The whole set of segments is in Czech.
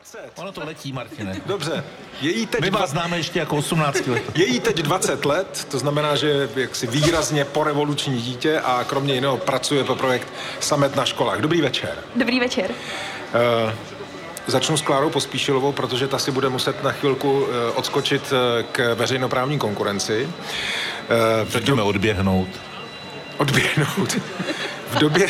20. Ono to letí, Martine. Dobře. Je jí teď My vás dva- známe ještě jako 18 let. je jí teď 20 let, to znamená, že je jaksi výrazně porevoluční dítě a kromě jiného pracuje pro projekt Samet na školách. Dobrý večer. Dobrý večer. Uh, začnu s Klárou Pospíšilovou, protože ta si bude muset na chvilku uh, odskočit uh, k veřejnoprávní konkurenci. Uh, Pojďme odběhnout. odběhnout. V době,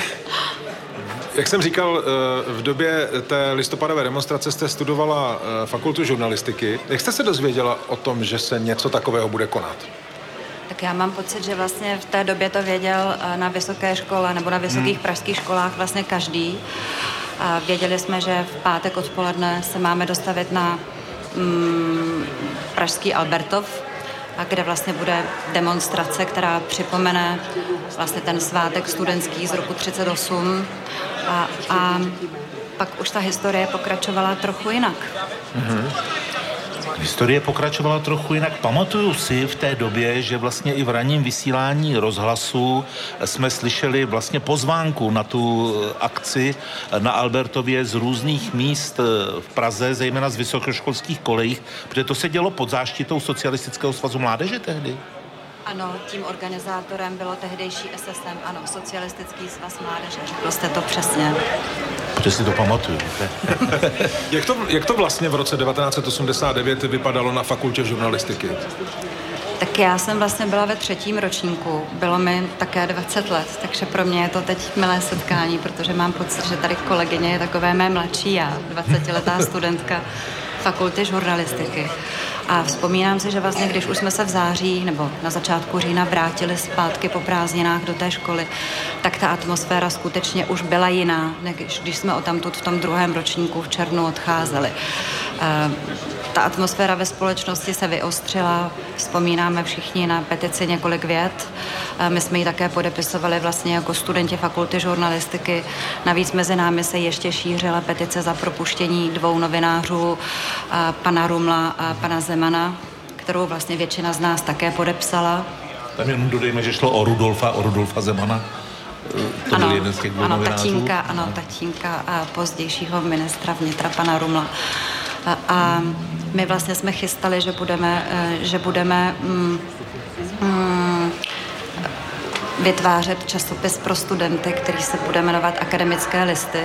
jak jsem říkal, eh, v době té listopadové demonstrace jste studovala eh, fakultu žurnalistiky. Jak jste se dozvěděla o tom, že se něco takového bude konat? Tak já mám pocit, že vlastně v té době to věděl eh, na vysoké škole nebo na vysokých Hmm. pražských školách vlastně každý. A věděli jsme, že v pátek odpoledne se máme dostavit na mm, pražský Albertov, a kde vlastně bude demonstrace, která připomene vlastně ten svátek studentský z roku 38 a, a pak už ta historie pokračovala trochu jinak. Historie pokračovala trochu jinak. Pamatuju si v té době, že vlastně i v ranním vysílání rozhlasu jsme slyšeli vlastně pozvánku na tu akci na Albertově z různých míst v Praze, zejména z vysokoškolských kolejích, protože to se dělo pod záštitou Socialistického svazu mládeže tehdy. Ano, tím organizátorem bylo tehdejší SSM, ano, Socialistický svaz mládeže. Řekl jste to přesně. Protože si to pamatuju. Jak to, jak to vlastně v roce 1989 vypadalo na fakultě žurnalistiky? Tak já jsem vlastně byla ve třetím ročníku, bylo mi také 20 let, takže pro mě je to teď milé setkání, protože mám pocit, že tady kolegyně je takové mé mladší já, 20-letá studentka fakulty žurnalistiky. A vzpomínám si, že vlastně, když už jsme se v září nebo na začátku října vrátili zpátky po prázdninách do té školy, tak ta atmosféra skutečně už byla jiná, než když jsme o tamtud v tom druhém ročníku v červnu odcházeli. Eh, Ta atmosféra ve společnosti se vyostřila, vzpomínáme všichni na petici několik vět. Eh, My jsme ji také podepisovali vlastně jako studenti fakulty žurnalistiky. Navíc mezi námi se ještě šířila petice za propuštění dvou novinářů, eh, pana Rumla a pana Zemana, kterou vlastně většina z nás také podepsala. Tam jenom dodejme, že šlo o Rudolfa, o Rudolfa Zemana. To byl jeden z těch dvou ano, novinářů. tatínka, ano, tatínka a pozdějšího ministra vnitra pana Rumla. A, a my vlastně jsme chystali, že budeme, eh, že budeme mm, mm, vytvářet časopis pro studenty, který se bude jmenovat Akademické listy.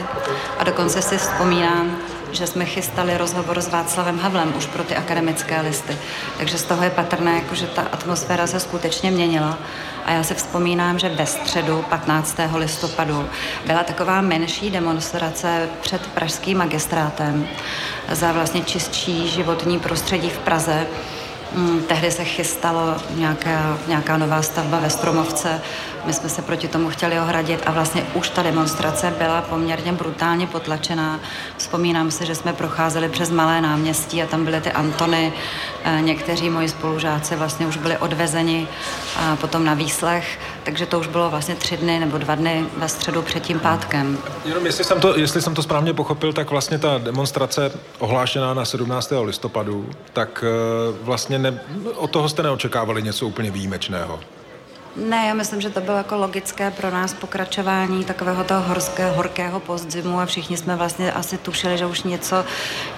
A dokonce si vzpomínám, že jsme chystali rozhovor s Václavem Havlem už pro ty akademické listy. Takže z toho je patrné, jako, že ta atmosféra se skutečně měnila. A já si vzpomínám, že ve středu 15. listopadu byla taková menší demonstrace před pražským magistrátem za vlastně čistší životní prostředí v Praze. Mm, Tehdy se chystalo nějaká, nějaká nová stavba ve Stromovce. My jsme se proti tomu chtěli ohradit a vlastně už ta demonstrace byla poměrně brutálně potlačená. Vzpomínám si, že jsme procházeli přes malé náměstí a tam byly ty Antony. Eh, Někteří moji spolužáci vlastně už byli odvezeni a potom na výslech, takže to už bylo vlastně tři dny nebo dva dny ve středu před tím pátkem. Jenom jestli jsem, to, jestli jsem to správně pochopil, tak vlastně ta demonstrace ohlášená na 17. listopadu, tak eh, vlastně ne, od toho jste neočekávali něco úplně výjimečného. Ne, já myslím, že to bylo jako logické pro nás pokračování takového toho horského, horkého postzimu a všichni jsme vlastně asi tušili, že už něco,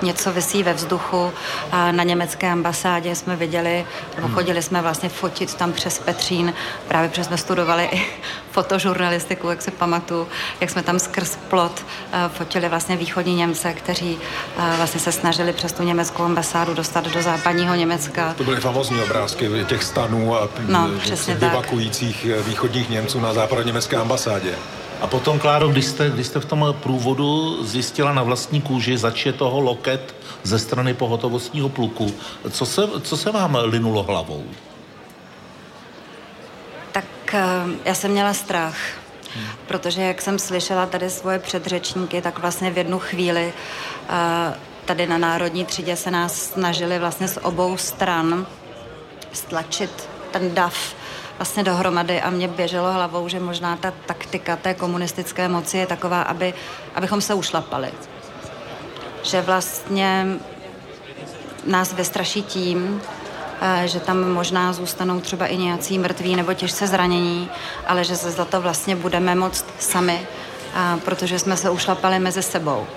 něco vysí ve vzduchu. A na německé ambasádě jsme viděli, nebo chodili jsme vlastně fotit tam přes Petřín, právě protože jsme studovali i fotožurnalistiku, jak se pamatuju, jak jsme tam skrz plot eh, fotili vlastně východní Němce, kteří eh, vlastně se snažili přes tu německou ambasádu dostat do západního Německa. To byly famozní obrázky těch stanů a No, vyvakujících eh, východních Němců na západněmecké ambasádě. A potom, Kláro, když jste, když jste v tom průvodu zjistila na vlastní kůži, zač je toho loket ze strany pohotovostního pluku, co se, co se vám linulo hlavou? Tak eh, já jsem měla strach, protože jak jsem slyšela tady svoje předřečníky, tak vlastně v jednu chvíli eh, tady na Národní třídě se nás snažili vlastně z obou stran stlačit ten dav vlastně dohromady a mě běželo hlavou, že možná ta taktika té komunistické moci je taková, aby, abychom se ušlapali. Že vlastně nás vystraší tím, že tam možná zůstanou třeba i nějací mrtví nebo těžce zranění, ale že se za to vlastně budeme moct sami, protože jsme se ušlapali mezi sebou.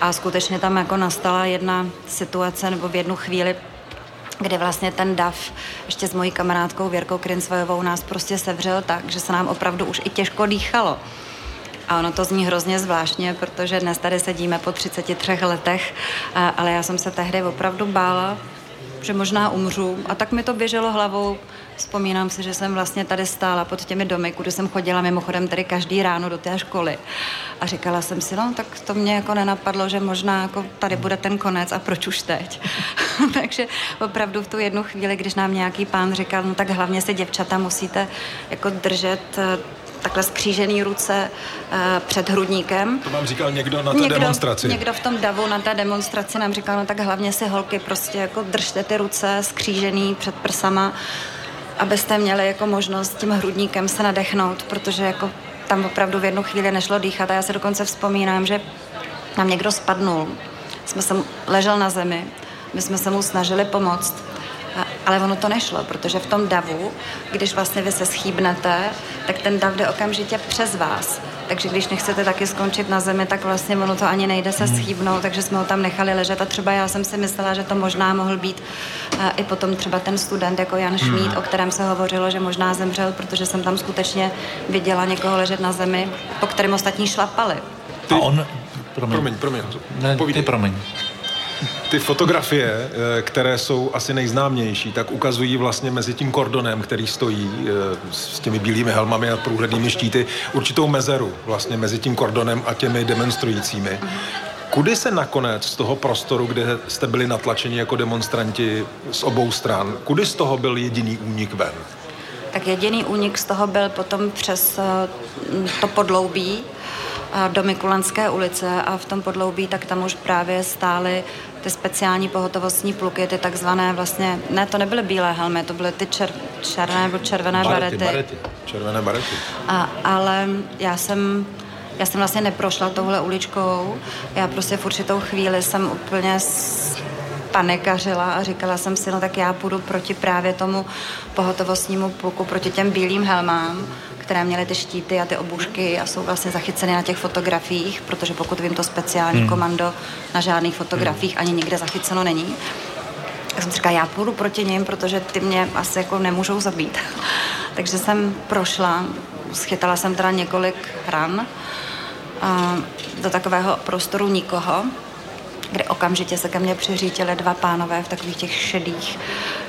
A skutečně tam jako nastala jedna situace nebo v jednu chvíli, kdy vlastně ten DAF ještě s mojí kamarádkou Věrkou Krincvojovou nás prostě sevřel tak, že se nám opravdu už i těžko dýchalo. A ono to zní hrozně zvláštně, protože dnes tady sedíme po 33 letech, ale já jsem se tehdy opravdu bála, že možná umřu. A tak mi to běželo hlavou. Vzpomínám si, že jsem vlastně tady stála pod těmi domy, kudy jsem chodila mimochodem tady každý ráno do té školy. A říkala jsem si, no tak to mě jako nenapadlo, že možná jako tady bude ten konec a proč už teď. Takže opravdu v tu jednu chvíli, když nám nějaký pán říkal, no tak hlavně se děvčata musíte jako držet eh, takhle skřížený ruce uh, před hrudníkem. To vám říkal někdo na té někdo, demonstraci? Někdo v tom davu na té demonstraci nám říkal, no tak hlavně si holky prostě jako držte ty ruce skřížený před prsama, abyste měli jako možnost tím hrudníkem se nadechnout, protože jako tam opravdu v jednu chvíli nešlo dýchat a já se dokonce vzpomínám, že nám někdo spadnul. Jsme se ležel na zemi, my jsme se mu snažili pomoct ale ono to nešlo, protože v tom davu, když vlastně vy se schýbnete, tak ten dav jde okamžitě přes vás. Takže když nechcete taky skončit na zemi, tak vlastně ono to ani nejde se hmm. schýbnout, takže jsme ho tam nechali ležet a třeba já jsem si myslela, že to možná mohl být uh, i potom třeba ten student jako Jan Šmíd, hmm. o kterém se hovořilo, že možná zemřel, protože jsem tam skutečně viděla někoho ležet na zemi, po kterém ostatní šlapali. Ty... A on... Promiň, promiň. promiň. Ne, ty promiň ty fotografie, eh, které jsou asi nejznámější, tak ukazují vlastně mezi tím kordonem, který stojí eh, s těmi bílými helmami a průhlednými štíty, určitou mezeru vlastně mezi tím kordonem a těmi demonstrujícími. Kudy se nakonec z toho prostoru, kde jste byli natlačeni jako demonstranti z obou stran, kudy z toho byl jediný únik ven? Tak jediný únik z toho byl potom přes eh, to podloubí, do Mikulanské ulice a v tom podloubí, tak tam už právě stály ty speciální pohotovostní pluky, ty takzvané vlastně, ne, to nebyly bílé helmy, to byly ty čer, černé nebo červené barety. barety. barety. Červené barety. A, ale já jsem já jsem vlastně neprošla touhle uličkou. Já prostě v určitou chvíli jsem úplně panikařila a říkala jsem si, no tak já půjdu proti právě tomu pohotovostnímu pluku, proti těm bílým helmám které měly ty štíty a ty obušky a jsou vlastně zachyceny na těch fotografiích, protože pokud vím, to speciální hmm. komando na žádných fotografiích ani nikde zachyceno není. Tak jsem říkala, já půjdu proti ním, protože ty mě asi jako nemůžou zabít. Takže jsem prošla, schytala jsem teda několik ran a do takového prostoru nikoho, kde okamžitě se ke mně přiřítili dva pánové v takových těch šedých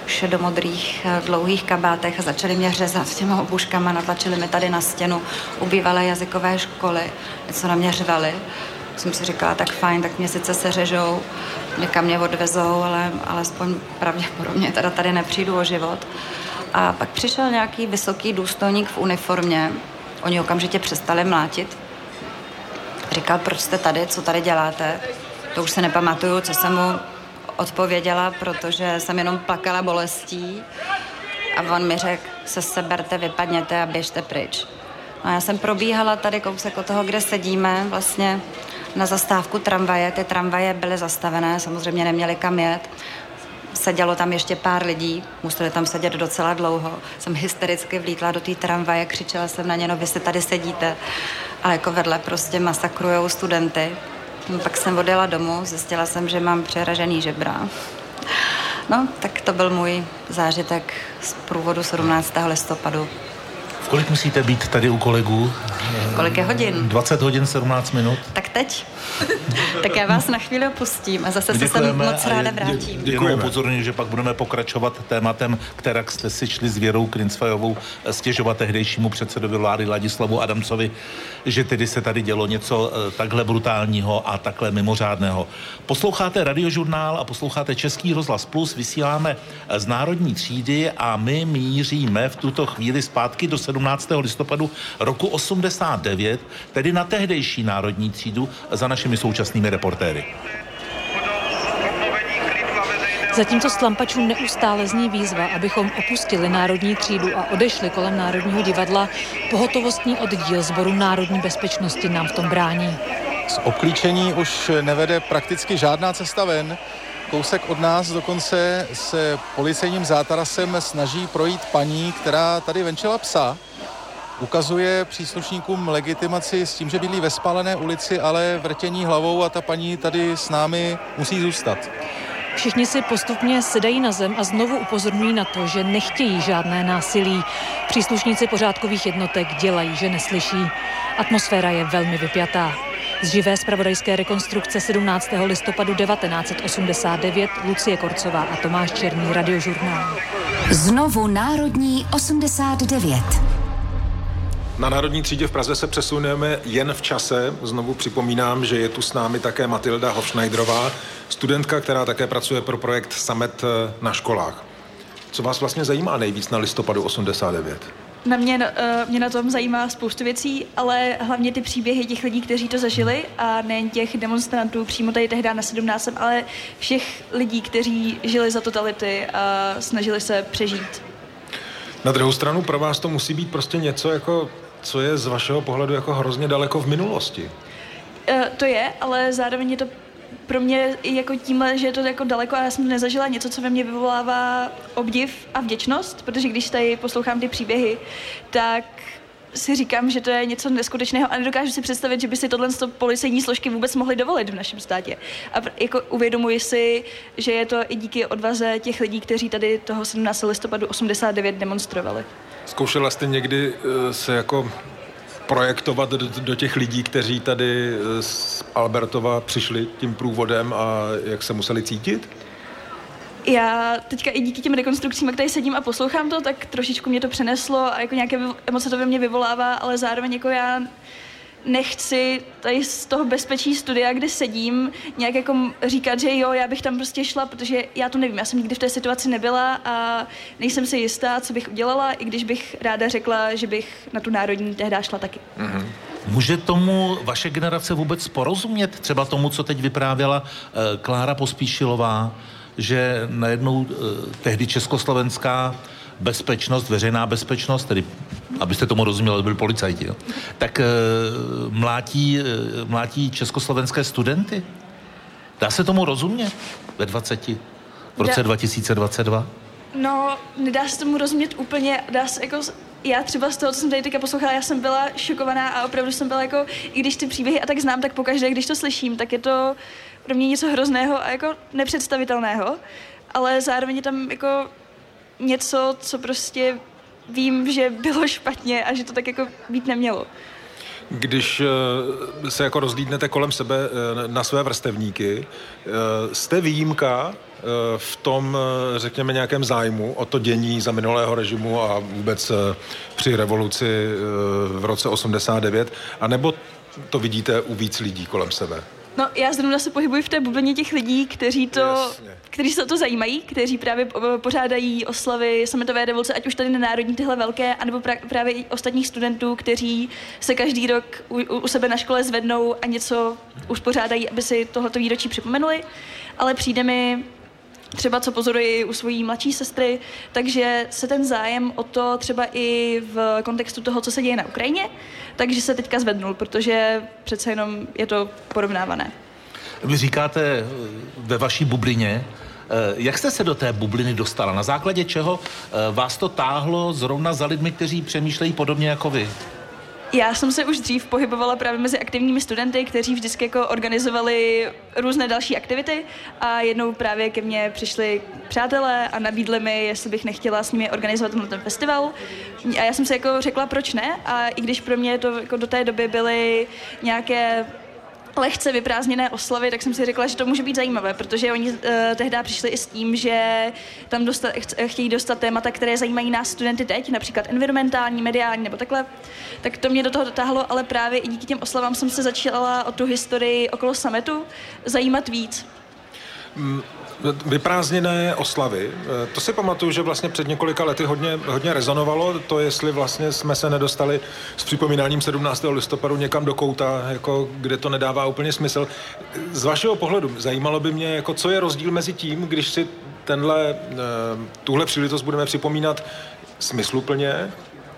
šedomodrých eh, dlouhých kabátech a začali mě řezat těma obuškama, natlačili mi tady na stěnu u bývalé jazykové školy, něco na mě řvali. Jsem si říkala, tak fajn, tak mě sice se řežou, někam mě odvezou, ale alespoň pravděpodobně teda tady nepřijdu o život. A pak přišel nějaký vysoký důstojník v uniformě, oni okamžitě přestali mlátit. Říkal, proč jste tady, co tady děláte? To už se nepamatuju, co jsem mu odpověděla, protože jsem jenom plakala bolestí a on mi řekl, se seberte, vypadněte a běžte pryč. No já jsem probíhala tady kousek od toho, kde sedíme, vlastně na zastávku tramvaje. Ty tramvaje byly zastavené, samozřejmě neměly kam jet. Sedělo tam ještě pár lidí, museli tam sedět docela dlouho. Jsem hystericky vlítla do té tramvaje, křičela jsem na ně, no vy se tady sedíte. Ale jako vedle prostě masakrujou studenty. No, pak jsem odjela domů, zjistila jsem, že mám přeražený žebra. No, tak to byl můj zážitek z průvodu 17. listopadu. V kolik musíte být tady u kolegů? Kolik je hodin? 20 hodin 17 minut. Tak teď. tak já vás na chvíli opustím a zase se sem moc ráda vrátím. Děkujeme. upozorňuji, že pak budeme pokračovat tématem, která jste si šli s Věrou Krincfajovou stěžovat tehdejšímu předsedovi vlády Ladislavu Adamcovi, že tedy se tady dělo něco eh, takhle brutálního a takhle mimořádného. Posloucháte radiožurnál a posloucháte Český rozhlas Plus, vysíláme z Národní třídy a my míříme v tuto chvíli zpátky do 17. listopadu roku 89, tedy na tehdejší Národní třídu za našimi současnými reportéry. Zatímco z tlampačů neustále zní výzva, abychom opustili Národní třídu a odešli kolem Národního divadla, pohotovostní oddíl Zboru národní bezpečnosti nám v tom brání. Z obklíčení už nevede prakticky žádná cesta ven. Kousek od nás dokonce se policejním zátarasem snaží projít paní, která tady venčila psa. ukazuje příslušníkům legitimaci s tím, že bydlí ve spálené ulici, ale vrtění hlavou a ta paní tady s námi musí zůstat. Všichni si postupně sedají na zem a znovu upozorňují na to, že nechtějí žádné násilí. Příslušníci pořádkových jednotek dělají, že neslyší. Atmosféra je velmi vypjatá. Z živé zpravodajské rekonstrukce 17. listopadu 1989 Lucie Korcová a Tomáš Černý, Radiožurnál. Znovu Národní 89. Na Národní třídě v Praze se přesuneme jen v čase. Znovu připomínám, že je tu s námi také Matilda Hofschneiderová, studentka, která také pracuje pro projekt Samet eh, na školách. Co vás vlastně zajímá nejvíc na listopadu 89? Na mě, uh, mě na tom zajímá spoustu věcí, ale hlavně ty příběhy těch lidí, kteří to zažili a nejen těch demonstrantů přímo tady tehdy na 17, ale všech lidí, kteří žili za totality a snažili se přežít. Na druhou stranu pro vás to musí být prostě něco jako, co je z vašeho pohledu jako hrozně daleko v minulosti. Uh, to je, ale zároveň je to pro mě jako tímhle, že je to jako daleko a já jsem nezažila něco, co ve mně vyvolává obdiv a vděčnost, protože když tady poslouchám ty příběhy, tak si říkám, že to je něco neskutečného a nedokážu si představit, že by si tohle policejní složky vůbec mohly dovolit v našem státě. A jako uvědomuji si, že je to i díky odvaze těch lidí, kteří tady toho 17. listopadu 89 demonstrovali. Zkoušela jste někdy uh, se jako projektovat do, do těch lidí, kteří tady eh, z Albertova přišli tím průvodem a jak se museli cítit? Já teďka i díky těm rekonstrukcím, jak tady sedím a poslouchám to, tak trošičku mě to přeneslo a jako nějaké emoce to ve mně vyvolává, ale zároveň jako já nechci tady z toho bezpečí studia, kde sedím, nějak jako říkat, že jo, já bych tam prostě šla, protože já to nevím, já jsem nikdy v té situaci nebyla a nejsem si jistá, co bych udělala, i když bych ráda řekla, že bych na tu národní tehdy šla taky. Mm-hmm. Může tomu vaše generace vůbec porozumět? Třeba tomu, co teď vyprávěla uh, Klára Pospíšilová, že najednou uh, tehdy československá bezpečnost, veřejná bezpečnost, tedy abyste tomu rozuměli, byli policajti, jo, tak uh, mlátí, uh, mlátí československé studenty. Dá se tomu rozumět ve 20, v roce Dá. 2022? No, nedá se tomu rozumět úplně, dá se jako já třeba z toho, co jsem tady teďka poslouchala, já jsem byla šokovaná a opravdu jsem byla jako, i když ty příběhy a tak znám, tak pokaždé, když to slyším, tak je to pro mě něco hrozného a jako nepředstavitelného, ale zároveň je tam jako něco, co prostě vím, že bylo špatně a že to tak jako být nemělo. Když eh, se jako rozlídnete kolem sebe eh, na své vrstevníky, eh, jste výjimka v tom, řekněme, nějakém zájmu o to dění za minulého režimu a vůbec při revoluci v roce 89, anebo to vidíte u víc lidí kolem sebe? No, já zrovna se pohybuji v té bublině těch lidí, kteří to, kteří se o to zajímají, kteří právě pořádají oslavy sametové revoluce, ať už tady na národní tyhle velké, anebo pra, právě i ostatních studentů, kteří se každý rok u, u sebe na škole zvednou a něco uspořádají, aby si tohleto výročí připomenuli. Ale přijde mi třeba co pozoruji u svojí mladší sestry, takže se ten zájem o to třeba i v kontextu toho, co se děje na Ukrajině, takže se teďka zvednul, protože přece jenom je to porovnávané. Vy říkáte eh, ve vaší bublině, eh, jak jste se do té bubliny dostala? Na základě čeho eh, vás to táhlo zrovna za lidmi, kteří přemýšlejí podobně jako vy? Já jsem se už dřív pohybovala právě mezi aktivními studenty, kteří vždycky jako organizovali různé další aktivity a jednou právě ke mně přišli přátelé a nabídli mi, jestli bych nechtěla s nimi organizovat ten festival. A já jsem si jako řekla, proč ne? A i když pro mě to jako do té doby byly nějaké lehce vyprázdněné oslavy, tak jsem si řekla, že to může být zajímavé, protože oni uh, tehdy přišli i s tím, že tam dostat, chtějí dostat témata, které zajímají nás studenty teď, například environmentální, mediální nebo takhle. Tak to mě do toho dotáhlo, ale právě i díky těm oslavám jsem se začala o tu historii okolo sametu zajímat víc. Mm, vyprázdněné oslavy. Eh, to si pamatuju, že vlastně před několika lety hodně, hodně rezonovalo to, jestli vlastně jsme se nedostali s připomínáním 17. listopadu někam do kouta, jako, kde to nedává úplně smysl. Z vašeho pohledu zajímalo by mě, jako, co je rozdíl mezi tím, když si tenhle, eh, tuhle příležitost budeme připomínat smysluplně,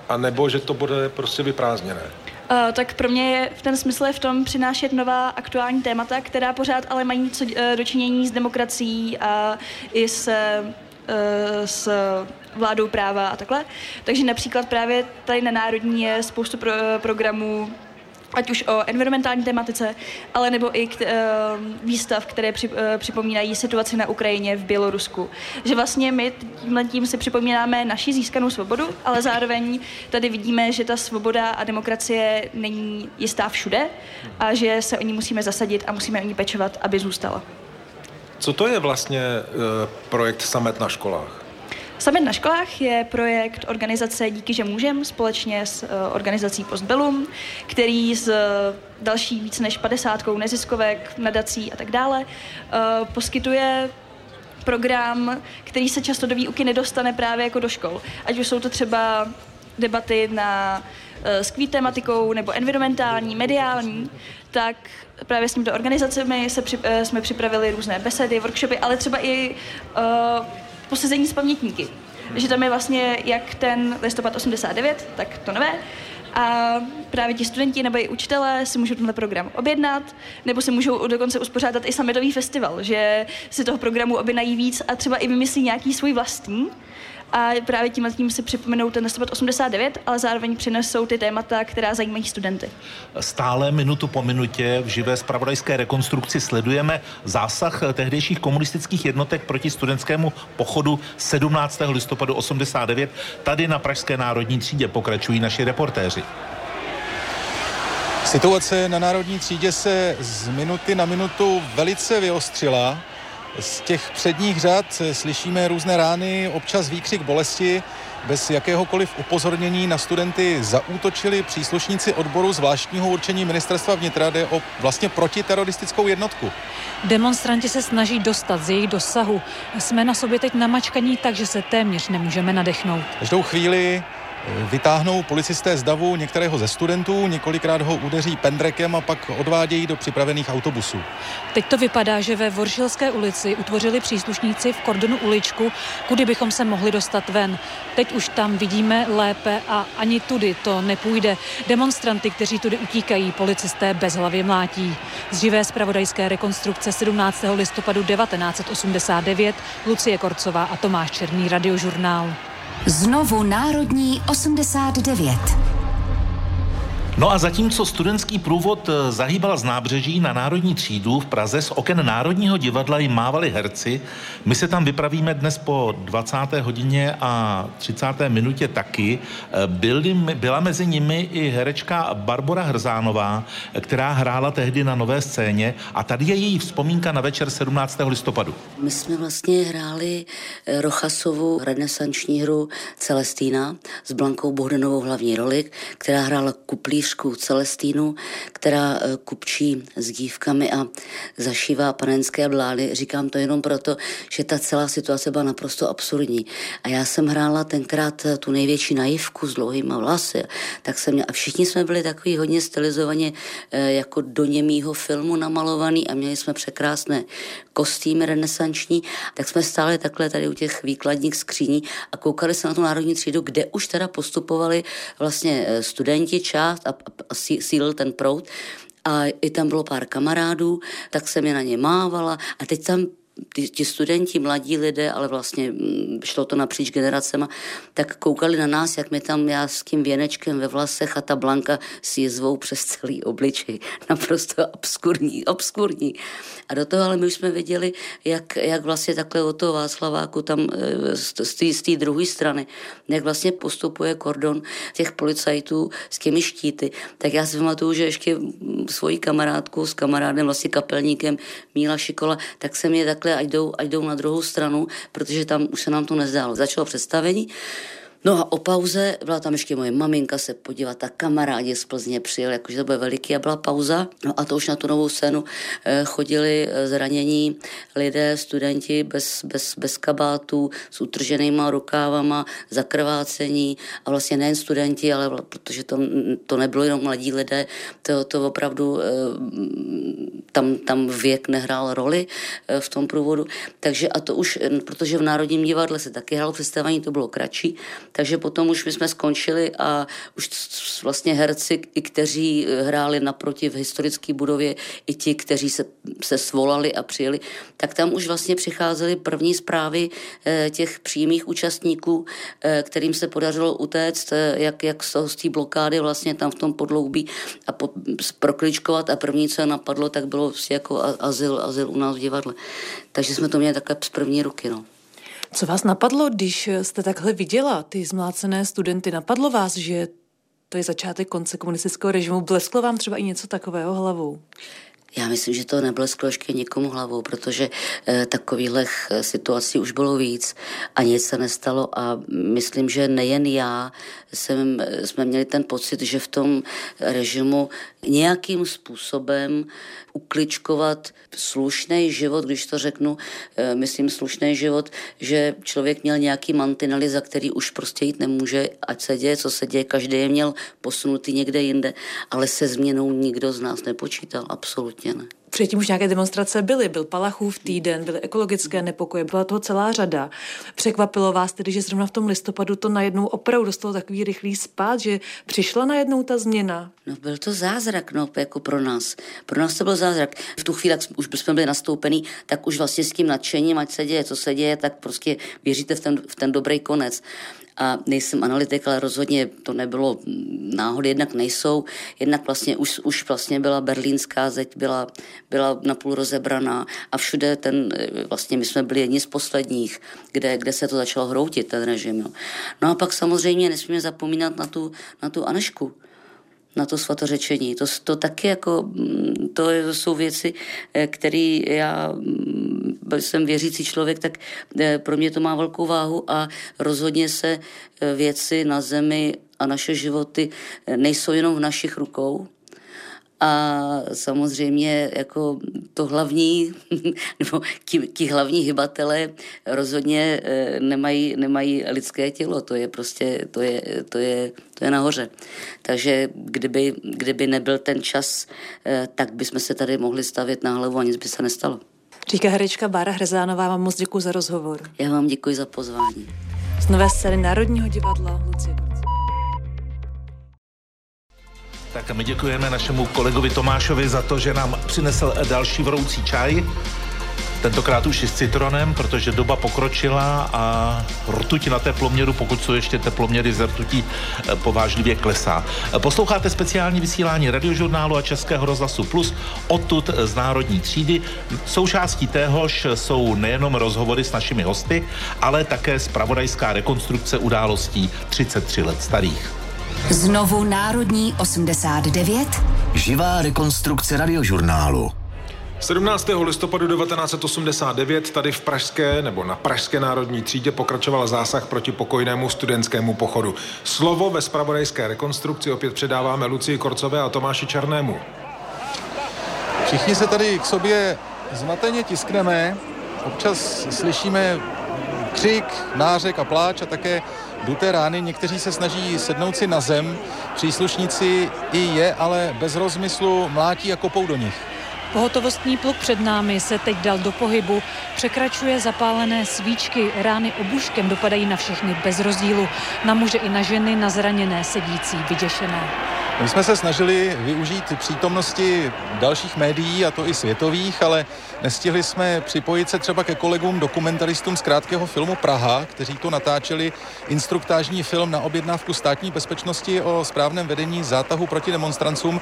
a nebo že to bude prostě vyprázdněné. Uh, tak pro mě je v ten smysl je v tom přinášet nová aktuální témata, která pořád ale mají co uh, dočinění s demokracií a i s s vládou práva a takhle. Takže například právě tady na Národní je spoustu pro, programů ať už o environmentální tematice, ale nebo i k, uh, výstav, které při, uh, připomínají situaci na Ukrajině, v Bělorusku. Že vlastně my tímhle tím si připomínáme naši získanou svobodu, ale zároveň tady vidíme, že ta svoboda a demokracie není jistá všude a že se o ní musíme zasadit a musíme o ní pečovat, aby zůstala. Co to je vlastně uh, projekt Samet na školách? Summit na školách je projekt organizace Díky, že můžem společně s uh, organizací Postbellum, který s uh, další víc než 50 neziskovek, nadací a tak dále uh, poskytuje program, který se často do výuky nedostane právě jako do škol. Ať už jsou to třeba debaty na s kvít tematikou nebo environmentální, mediální, tak právě s tímto organizacemi se při, jsme připravili různé besedy, workshopy, ale třeba i uh, posezení s pamětníky. Že tam je vlastně jak ten listopad 89, tak to nové. A právě ti studenti nebo i učitelé si můžou tenhle program objednat, nebo si můžou dokonce uspořádat i summitový festival, že si toho programu objednají víc a třeba i vymyslí nějaký svůj vlastní a právě tím tím si připomenou ten listopad 89, ale zároveň přinesou ty témata, která zajímají studenty. Stále minutu po minutě v živé spravodajské rekonstrukci sledujeme zásah tehdejších komunistických jednotek proti studentskému pochodu 17. listopadu 89. Tady na Pražské národní třídě pokračují naši reportéři. Situace na národní třídě se z minuty na minutu velice vyostřila. Z těch předních řad slyšíme různé rány, občas výkřik bolesti. Bez jakéhokoliv upozornění na studenty zaútočili příslušníci odboru zvláštního určení ministerstva vnitra, jde o vlastně protiteroristickou jednotku. Demonstranti se snaží dostat z jejich dosahu. Jsme na sobě teď namačkaní, takže se téměř nemůžeme nadechnout. Každou chvíli Vytáhnou policisté z davu některého ze studentů, několikrát ho udeří pendrekem a pak odvádějí do připravených autobusů. Teď to vypadá, že ve Voršilské ulici utvořili příslušníci v kordonu uličku, kudy bychom se mohli dostat ven. Teď už tam vidíme lépe a ani tudy to nepůjde. Demonstranty, kteří tudy utíkají, policisté bez hlavy mlátí. Z živé spravodajské rekonstrukce 17. listopadu 1989 Lucie Korcová a Tomáš Černý radiožurnál. Znovu Národní 89. No a zatímco studentský průvod eh, zahýbal z nábřeží na Národní třídu v Praze z oken Národního divadla jim mávali herci, my se tam vypravíme dnes po 20. hodině a 30. minutě taky. Eh, byly, byla mezi nimi i herečka Barbara Hrzánová, která hrála tehdy na nové scéně a tady je její vzpomínka na večer 17. listopadu. My jsme vlastně hráli eh, Rochasovu renesanční hru Celestína s Blankou Bohdanovou hlavní roli, která hrála kuplíř malířku Celestínu, která eh, kupčí s dívkami a zašívá panenské blády. Říkám to jenom proto, že ta celá situace byla naprosto absurdní. A já jsem hrála tenkrát eh, tu největší naivku s dlouhýma vlasy, tak jsem měla, a všichni jsme byli takový hodně stylizovaně eh, jako do němýho filmu namalovaný a měli jsme překrásné kostýmy renesanční, tak jsme stáli takhle tady u těch výkladních skříní a koukali se na tu národní třídu, kde už teda postupovali vlastně studenti část a sílil ten proud. A i tam bylo pár kamarádů, tak jsem je na ně mávala. A teď tam ty, ti studenti, mladí lidé, ale vlastně mm, šlo to napříč generacema, tak koukali na nás, jak my tam, já s tím věnečkem ve vlasech a ta Blanka s jizvou přes celý obličej. Naprosto obskurní, obskurní. A do toho ale my už jsme viděli, jak, jak vlastně takhle od toho Václaváku tam e, z té druhé strany, jak vlastně postupuje kordon těch policajtů s těmi štíty. Tak já si pamatuju, že ještě svoji kamarádku s kamarádem, vlastně kapelníkem Míla Šikola, tak jsem je takhle, ať jdou, ať jdou na druhou stranu, protože tam už se nám to nezdálo. Začalo představení, No a o pauze byla tam ještě moje maminka se podívat, a kamarádi z Plzně přijeli, jakože to bude veliký a byla pauza. No a to už na tu novou scénu eh, chodili eh, zranění lidé, studenti bez, bez, bez kabátů, s utrženýma rukávama, zakrvácení a vlastně nejen studenti, ale protože to, to nebylo jenom mladí lidé, to, to opravdu eh, tam, tam věk nehrál roli v tom průvodu. Takže a to už, protože v Národním divadle se taky hrálo představení, to bylo kratší, takže potom už my jsme skončili a už vlastně herci, i kteří hráli naproti v historické budově, i ti, kteří se, se svolali a přijeli, tak tam už vlastně přicházely první zprávy eh, těch přímých účastníků, eh, kterým se podařilo utéct, eh, jak, jak z té blokády vlastně tam v tom podloubí a po, prokličkovat a první, co je napadlo, tak bylo prostě jako azyl, azyl u nás v divadle. Takže jsme to měli takhle z první ruky. No. Co vás napadlo, když jste takhle viděla ty zmlácené studenty? Napadlo vás, že to je začátek konce komunistického režimu? Blesklo vám třeba i něco takového hlavou? Já myslím, že to neblesklo ještě někomu hlavou, protože e, takových eh, situací už bylo víc a nic se nestalo a myslím, že nejen já jsem, eh, jsme měli ten pocit, že v tom režimu nějakým způsobem ukličkovat slušný život, když to řeknu, e, myslím slušný život, že člověk měl nějaký mantinely, za který už prostě jít nemůže, ať se děje, co se děje, každý je měl posunutý někde jinde, ale se změnou nikdo z nás nepočítal, absolutně ne. Předtím už nějaké demonstrace byly, byl Palachův týden, byly ekologické nepokoje, byla toho celá řada. Překvapilo vás tedy, že zrovna v tom listopadu to najednou opravdu dostalo takový rychlý spát, že přišla najednou ta změna? No byl to zázrak, no, jako pro nás. Pro nás to byl zázrak. V tu chvíli, jak už jsme byli nastoupený, tak už vlastně s tím nadšením, ať se děje, co se děje, tak prostě věříte v ten, v ten dobrý konec a nejsem analytik, ale rozhodně to nebylo náhody, jednak nejsou, jednak vlastně už, už vlastně byla berlínská zeď, byla, byla napůl rozebraná a všude ten, vlastně my jsme byli jedni z posledních, kde, kde se to začalo hroutit, ten režim. Jo. No a pak samozřejmě nesmíme zapomínat na tu, na tu Anešku, na to svatořečení. To, to taky jako, to jsou věci, eh, které já jsem věřící člověk, tak eh, pro mě to má velkou váhu a rozhodně se eh, věci na zemi a naše životy eh, nejsou jenom v našich rukou, a samozřejmě jako to hlavní, nebo ti, ti hlavní hybatelé rozhodně nemají, nemají lidské tělo, to je prostě, to je, to je, to je nahoře. Takže kdyby, kdyby nebyl ten čas, tak bychom se tady mohli stavět na hlavu a nic by se nestalo. Říká herečka Bára Hrezánová, vám moc děkuji za rozhovor. Já vám děkuji za pozvání. Z nové scény Národního divadla Lucie tak a my děkujeme našemu kolegovi Tomášovi za to, že nám přinesl další vroucí čaj. Tentokrát už i s citronem, protože doba pokročila a rtuť na teploměru, pokud jsou ještě teploměry z rtutí, eh, povážlivě klesá. Posloucháte speciální vysílání radiožurnálu a Českého rozhlasu Plus odtud z Národní třídy. Součástí téhož jsou nejenom rozhovory s našimi hosty, ale také spravodajská rekonstrukce událostí 33 let starých. Znovu Národní 89. Živá rekonstrukce radiožurnálu. 17. listopadu 1989 tady v Pražské nebo na Pražské národní třídě pokračoval zásah proti pokojnému studentskému pochodu. Slovo ve spravodajské rekonstrukci opět předáváme Lucii Korcové a Tomáši Černému. Všichni se tady k sobě zmateně tiskneme, občas slyšíme křik, nářek a pláč a také duté rány. Někteří se snaží sednout si na zem, příslušníci i je, ale bez rozmyslu mlátí a kopou do nich. Pohotovostní pluk před námi se teď dal do pohybu, překračuje zapálené svíčky, rány obuškem dopadají na všechny bez rozdílu, na muže i na ženy, na zraněné sedící, vyděšené. My jsme se snažili využít přítomnosti dalších médií, a to i světových, ale nestihli jsme připojit se třeba ke kolegům dokumentaristům z krátkého filmu Praha, kteří tu natáčeli instruktážní film na objednávku státní bezpečnosti o správném vedení zátahu proti demonstrancům.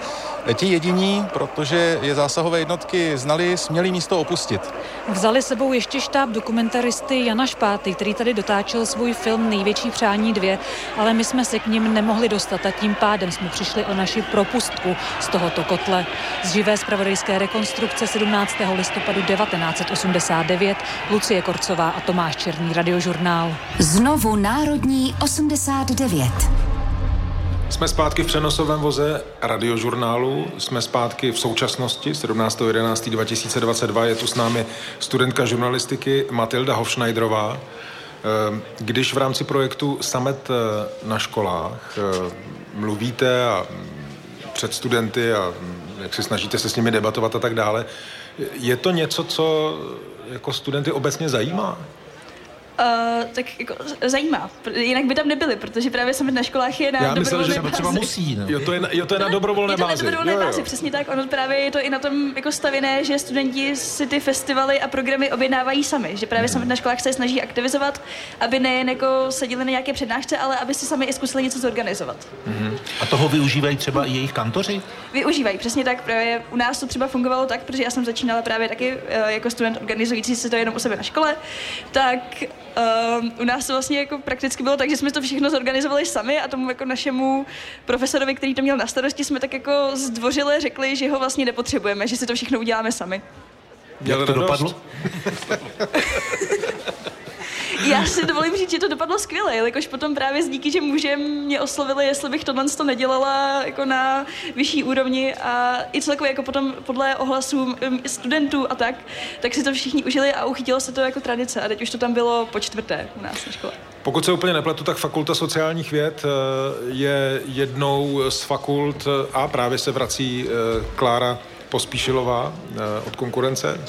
Ti jediní, protože je zásahové jednotky znali, směli místo opustit. Vzali sebou ještě štáb dokumentaristy Jana Špáty, který tady dotáčel svůj film Největší přání dvě, ale my jsme se k ním nemohli dostat a tím pádem jsme přišli o naši propustku z tohoto kotle. Z živé zpravodajské rekonstrukce 17. listopadu 1989 Lucie Korcová a Tomáš Černý radiožurnál. Znovu Národní 89. Jsme zpátky v přenosovém voze radiožurnálu, jsme zpátky v současnosti 17.11.2022. Je tu s námi studentka žurnalistiky Matilda Hofschneiderová. Ehm, když v rámci projektu Samet eh, na školách eh, mluvíte a před studenty a jak si snažíte se s nimi debatovat a tak dále, je to něco, co jako studenty obecně zajímá? Uh, tak jako zajímá. Jinak by tam nebyli, protože právě summit na školách je na Já myslel, dobrovolné že bázi. třeba musí. No. Jo, to je na, jo, to je na dobrovolné je to bázi. na dobrovolné Jo, jo. bázi, přesně tak. Ono právě je to i na tom jako stavěné, že studenti si ty festivaly a programy objednávají sami. Že právě summit na školách se snaží aktivizovat, aby nejen jako seděli na nějaké přednášce, ale aby si sami i zkusili něco zorganizovat. A toho využívají třeba i jejich kantoři? Využívají, přesně tak. Právě u nás to třeba fungovalo tak, protože já jsem začínala právě taky eh, jako student organizující si to jenom u sebe na škole, tak um, u nás to vlastně jako prakticky bylo tak, že jsme to všechno zorganizovali sami a tomu jako našemu profesorovi, který to měl na starosti, jsme tak jako zdvořile řekli, že ho vlastně nepotřebujeme, že si to všechno uděláme sami. Jak to radost? dopadlo? Já si dovolím říct, že to dopadlo skvěle, jelikož potom právě z díky, že muže mě oslovili, jestli bych tohle to nedělala jako na vyšší úrovni a i celkově jako potom podle ohlasů um, studentů a tak, tak si to všichni užili a uchytilo se to jako tradice a teď už to tam bylo po čtvrté u nás na škole. Pokud se úplně nepletu, tak Fakulta sociálních věd eh, je jednou z fakult eh, a právě se vrací eh, Klára Pospíšilová eh, od konkurence.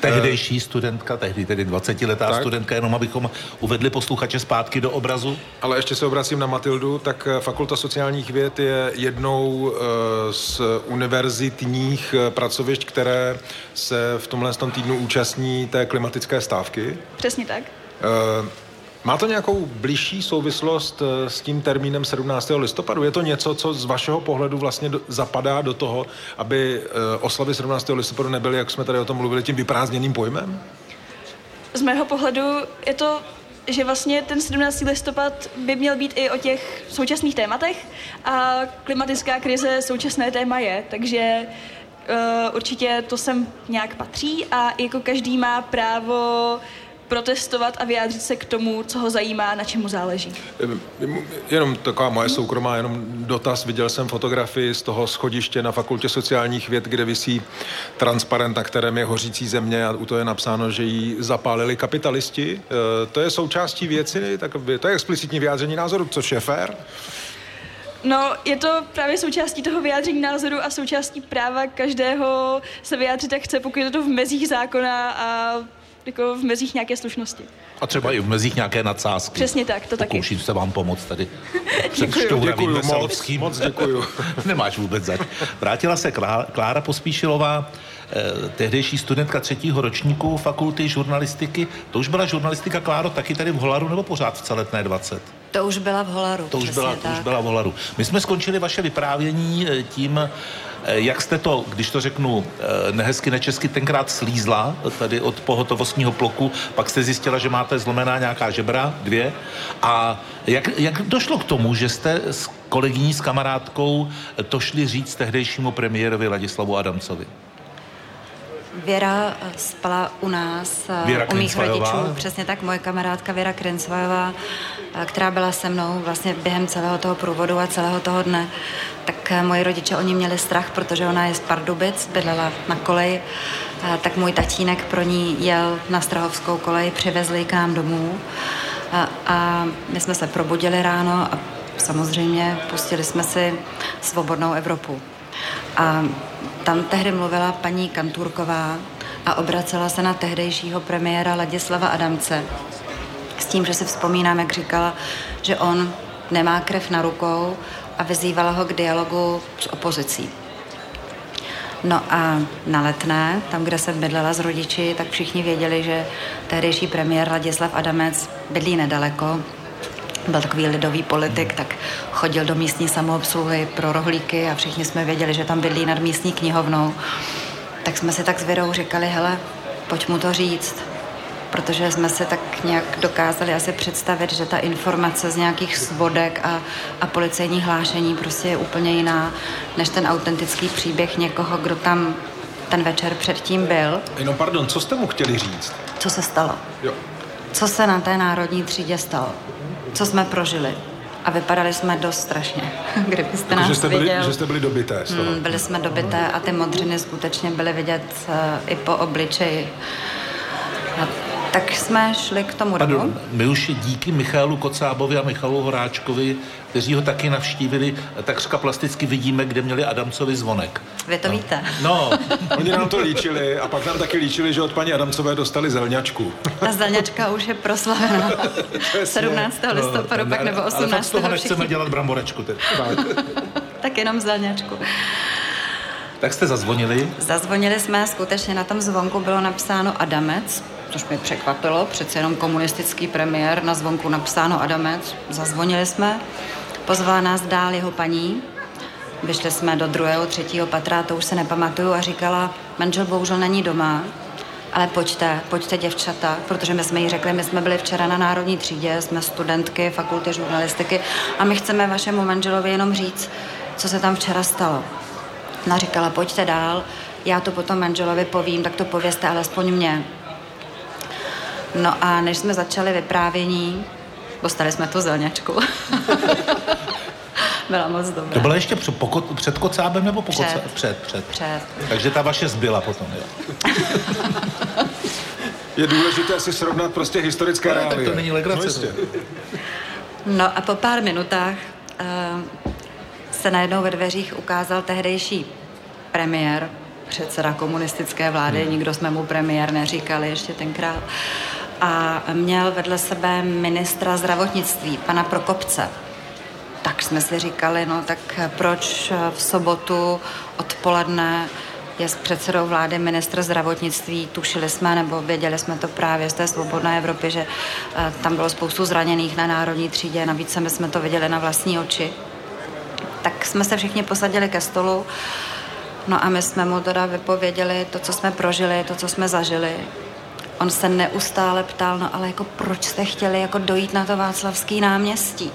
Tehdejší studentka, tehdy tedy 20-letá Tak. studentka, jenom abychom uvedli posluchače zpátky do obrazu. Ale ještě se obracím na Matildu, tak eh, Fakulta sociálních věd je jednou eh, z univerzitních pracovišť, které se v tomhle tom týdnu účastní té klimatické stávky. Přesně tak. Eh, Má to nějakou blížší souvislost eh, s tím termínem 17. listopadu? Je to něco, co z vašeho pohledu vlastně zapadá do toho, aby eh, oslavy 17. listopadu nebyly, jak jsme tady o tom mluvili, tím vyprázdněným pojmem? Z mého pohledu je to že vlastně ten 17. listopad by měl být i o těch současných tématech a klimatická krize současné téma je, takže uh, určitě to sem nějak patří a jako každý má právo protestovat a vyjádřit se k tomu, co ho zajímá, na čemu záleží. Jenom taková moje soukromá, jenom dotaz. Viděl jsem fotografii z toho schodiště na Fakultě sociálních věd, kde visí transparent, na kterém je hořící země a u toho je napsáno, že ji zapálili kapitalisti. Eh, To je součástí věci, tak to je explicitní vyjádření názoru, což je fér. No, je to právě součástí toho vyjádření názoru a součástí práva každého se vyjádřit, jak chce, pokud je to v mezích zákona a jako v mezích nějaké slušnosti. A třeba i v mezích nějaké nadsázky. Přesně tak, to taky. Pokouším se vám pomoct tady. Šťouravým Děkuju moc, moc děkuju. Nemáš vůbec zač. Vrátila se Klá- Klára Pospíšilová, eh, tehdejší studentka třetího ročníku fakulty žurnalistiky. To už byla žurnalistika, Kláro, taky tady v Holaru nebo pořád v celetné 20? To už byla v Holaru. To už, byla, to už byla v Holaru. My jsme skončili vaše vyprávění eh, tím, jak jste to, když to řeknu eh, nehezky nečesky, tenkrát slízla tady od pohotovostního ploku, pak jste zjistila, že máte zlomená nějaká žebra, dvě. A jak, jak došlo k tomu, že jste s kolegyní, s kamarádkou eh, to šli říct tehdejšímu premiérovi Ladislavu Adamcovi? Věra eh, spala u nás, eh, Věra u mých Krencvajová? rodičů, přesně tak, moje kamarádka Věra Krencvajová, eh, která byla se mnou vlastně během celého toho průvodu a celého toho dne, tak moji rodiče oni měli strach, protože ona je z Pardubic, bydlela na koleji, tak můj tatínek pro ní jel na Strahovskou kolej, přivezli ji k nám domů a, a my jsme se probudili ráno a samozřejmě pustili jsme si svobodnou Evropu. A tam tehdy mluvila paní Kantůrková a obracela se na tehdejšího premiéra Ladislava Adamce s tím, že si vzpomínám, jak říkala, že on nemá krev na rukou a vyzývala ho k dialogu s opozicí. No a na letné, tam, kde jsem bydlela s rodiči, tak všichni věděli, že tehdejší premiér Ladislav Adamec bydlí nedaleko, byl takový lidový politik, tak chodil do místní samoobsluhy pro rohlíky a všichni jsme věděli, že tam bydlí nad místní knihovnou. Tak jsme si tak s Věrou říkali, hele, pojď mu to říct, protože jsme si tak nějak dokázali asi představit, že ta informace z nějakých svodek a, a policejních hlášení prostě je úplně jiná, než ten autentický příběh někoho, kdo tam ten večer předtím byl. Jenom pardon, co jste mu chtěli říct? Co se stalo? Jo. Co se na té národní třídě stalo? Co jsme prožili? A vypadali jsme dost strašně, kdybyste Jako, nás že, jste byli, viděl. že jste byli dobité z toho. Mm, byli jsme dobité a ty modřiny skutečně byly vidět uh, i po obličeji. A tak jsme šli k tomu domu. Pardon, my už díky Michalu Kocábovi a Michalu Horáčkovi kteří ho taky navštívili, takřka plasticky vidíme, kde měli Adamcovi zvonek. Vy to no. víte. No. Oni nám to líčili a pak nám taky líčili, že od paní Adamcové dostali zelňačku. Ta zelňačka už je proslavena 17. No, listopadu, no, pak nebo 18. Ale fakt z toho nechceme všichni. dělat bramborečku. Teď. tak jenom zelňačku. Tak jste zazvonili? Zazvonili jsme, skutečně na tom zvonku bylo napsáno Adamec, což mě překvapilo, přece jenom komunistický premiér, na zvonku napsáno Adamec. Zazvonili jsme, pozvala nás dál jeho paní, vyšli jsme do druhého, třetího patra, to už se nepamatuju, a říkala, manžel bohužel není doma, ale pojďte, pojďte děvčata, protože my jsme jí řekli, my jsme byli včera na Národní třídě, jsme studentky fakulty žurnalistiky a my chceme vašemu manželovi jenom říct, co se tam včera stalo. Ona říkala, pojďte dál, já to potom manželovi povím, tak to povězte alespoň mě. No a než jsme začali vyprávění, dostali jsme tu zelňačku. Byla moc dobrá. To bylo ještě před, před kocábem nebo po před. Koca... Před, před. Před. Takže ta vaše zbyla potom, jo? Je důležité si srovnat prostě historické reálie. Tak to není legrace. No, no a po pár minutách uh, se najednou ve dveřích ukázal tehdejší premiér, předseda komunistické vlády, hmm. nikdo jsme mu premiér neříkali ještě tenkrát, a měl vedle sebe ministra zdravotnictví, pana Prokopce. Tak jsme si říkali, no tak proč v sobotu odpoledne je s předsedou vlády ministr zdravotnictví. Tušili jsme, nebo věděli jsme to právě z té svobodné Evropy, že eh, tam bylo spoustu zraněných na národní třídě. Navíc my jsme to viděli na vlastní oči tak jsme se všichni posadili ke stolu. No a my jsme mu teda vypověděli to, co jsme prožili, to, co jsme zažili. On se neustále ptal, no ale jako proč jste chtěli jako dojít na to Václavský náměstí?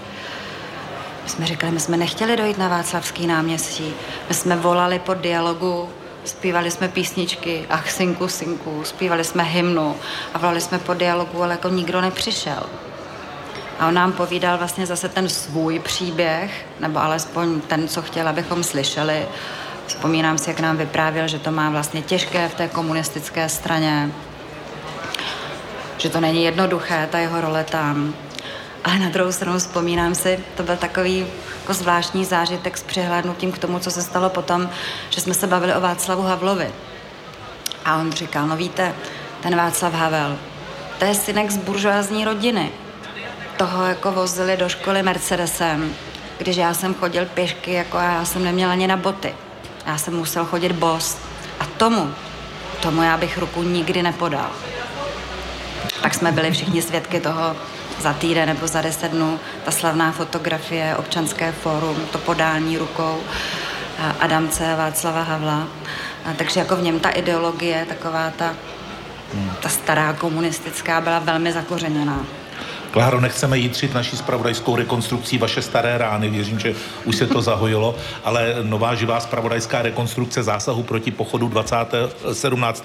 My jsme říkali, my jsme nechtěli dojít na Václavský náměstí. My jsme volali po dialogu, zpívali jsme písničky, ach, synku, synku, zpívali jsme hymnu a volali jsme po dialogu, ale jako nikdo nepřišel. A on nám povídal vlastně zase ten svůj příběh, nebo alespoň ten, co chtěl, abychom slyšeli. Vzpomínám si, jak nám vyprávěl, že to má vlastně těžké v té komunistické straně, že to není jednoduché, ta jeho role tam. Ale na druhou stranu vzpomínám si, to byl takový jako zvláštní zážitek s přihlédnutím k tomu, co se stalo potom, že jsme se bavili o Václavu Havlovi. A on říkal, no víte, ten Václav Havel, to je synek z buržoázní rodiny toho jako vozili do školy Mercedesem, když já jsem chodil pěšky, jako já jsem neměla ani na boty. Já jsem musel chodit bos. A tomu, tomu já bych ruku nikdy nepodal. Tak jsme byli všichni svědky toho za týden nebo za deset dnů. Ta slavná fotografie, občanské fórum, to podání rukou Adamce Václava Havla. A takže jako v něm ta ideologie, taková ta, ta stará komunistická, byla velmi zakořeněná. Kláro, nechceme jítřit naší spravodajskou rekonstrukcí vaše staré rány, věřím, že už se to zahojilo, ale nová živá spravodajská rekonstrukce zásahu proti pochodu 20. 17.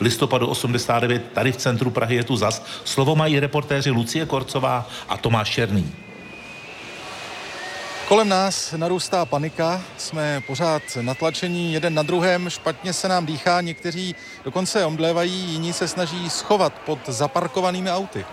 listopadu 89 tady v centru Prahy je tu zas. Slovo mají reportéři Lucie Korcová a Tomáš Černý. Kolem nás narůstá panika, jsme pořád natlačení jeden na druhém, špatně se nám dýchá, někteří dokonce omdlévají, jiní se snaží schovat pod zaparkovanými auty.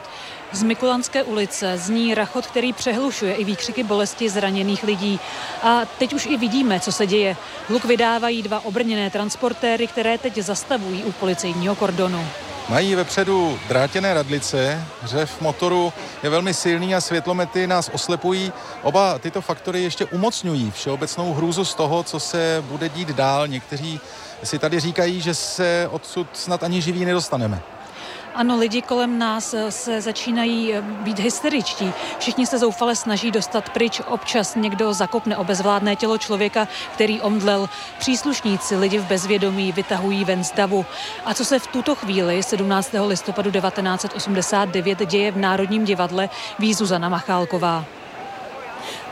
Z Mikulanské ulice zní rachot, který přehlušuje i výkřiky bolesti zraněných lidí. A teď už i vidíme, co se děje. Hluk vydávají dva obrněné transportéry, které teď zastavují u policejního kordonu. Mají vepředu drátěné radlice, řev motoru je velmi silný a světlomety nás oslepují. Oba tyto faktory ještě umocňují všeobecnou hrůzu z toho, co se bude dít dál. Někteří si tady říkají, že se odsud snad ani živí nedostaneme. Ano, lidi kolem nás eh, se začínají eh, být hysteričtí. Všichni se zoufale snaží dostat pryč. Občas někdo zakopne o bezvládné tělo člověka, který omdlel. Příslušníci lidi v bezvědomí vytahují ven z davu. A co se v tuto chvíli 17. listopadu 1989 děje v Národním divadle, ví Zuzana Machálková.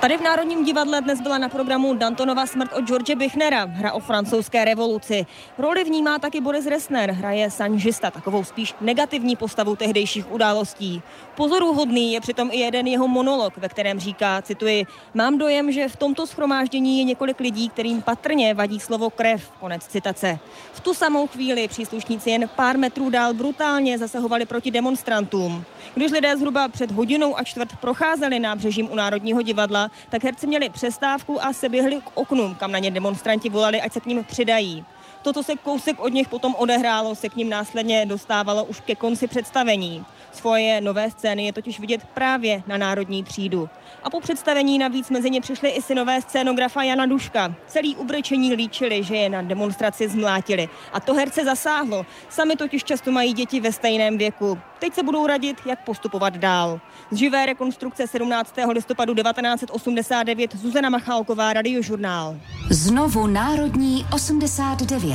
Tady v Národním divadle dnes byla na programu Dantonova smrt od George Bichnera, hra o francouzské revoluci. Roli vnímá taky Boris Resner, hraje sanžista, takovou spíš negativní postavu tehdejších událostí. Pozoruhodný je přitom i jeden jeho monolog, ve kterém říká, cituji, mám dojem, že v tomto schromáždění je několik lidí, kterým patrně vadí slovo krev, konec citace. V tu samou chvíli příslušníci jen pár metrů dál brutálně zasahovali proti demonstrantům. Když lidé zhruba před hodinou a čtvrt procházeli nábřežím u Národního divadla, tak herci měli přestávku a se běhli k oknům, kam na ně demonstranti volali, ať se k ním přidají. To, co se kousek od nich potom odehrálo, se k ním následně dostávalo už ke konci představení. Svoje nové scény je totiž vidět právě na Národní třídu. A po představení navíc mezi ně přišli i synové scénografa Jana Duška. Celý ubrečení líčili, že je na demonstraci zmlátili. A to herce zasáhlo. Sami totiž často mají děti ve stejném věku. Teď se budou radit, jak postupovat dál. Z živé rekonstrukce 17. listopadu 1989 Zuzana Machálková, Radiožurnál. Znovu Národní 89.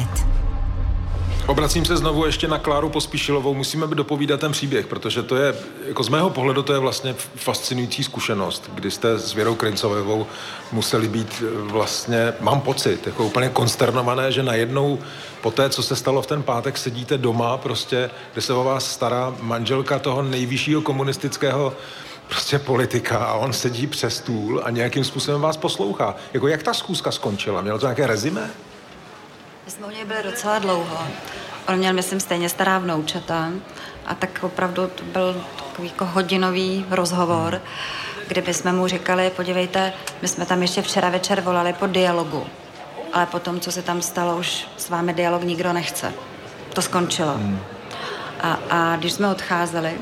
Obracím se znovu ještě na Kláru Pospíšilovou. Musíme dopovídat ten příběh, protože to je, jako z mého pohledu, to je vlastně fascinující zkušenost, kdy jste s Věrou Krincovou museli být eh, vlastně, mám pocit, jako úplně konsternované, že najednou po té, co se stalo v ten pátek, sedíte doma, prostě, kde se o vás stará manželka toho nejvyššího komunistického prostě politika a on sedí přes stůl a nějakým způsobem vás poslouchá. Jako jak ta schůzka skončila? Mělo to nějaké rezime? My jsme u něj byli docela dlouho. On měl, myslím, stejně stará vnoučata a tak opravdu to byl takový jako hodinový rozhovor, kdyby jsme mu říkali, podívejte, my jsme tam ještě včera večer volali po dialogu, ale potom, co se tam stalo, už s vámi dialog nikdo nechce. To skončilo. Hmm. A, a když jsme odcházeli,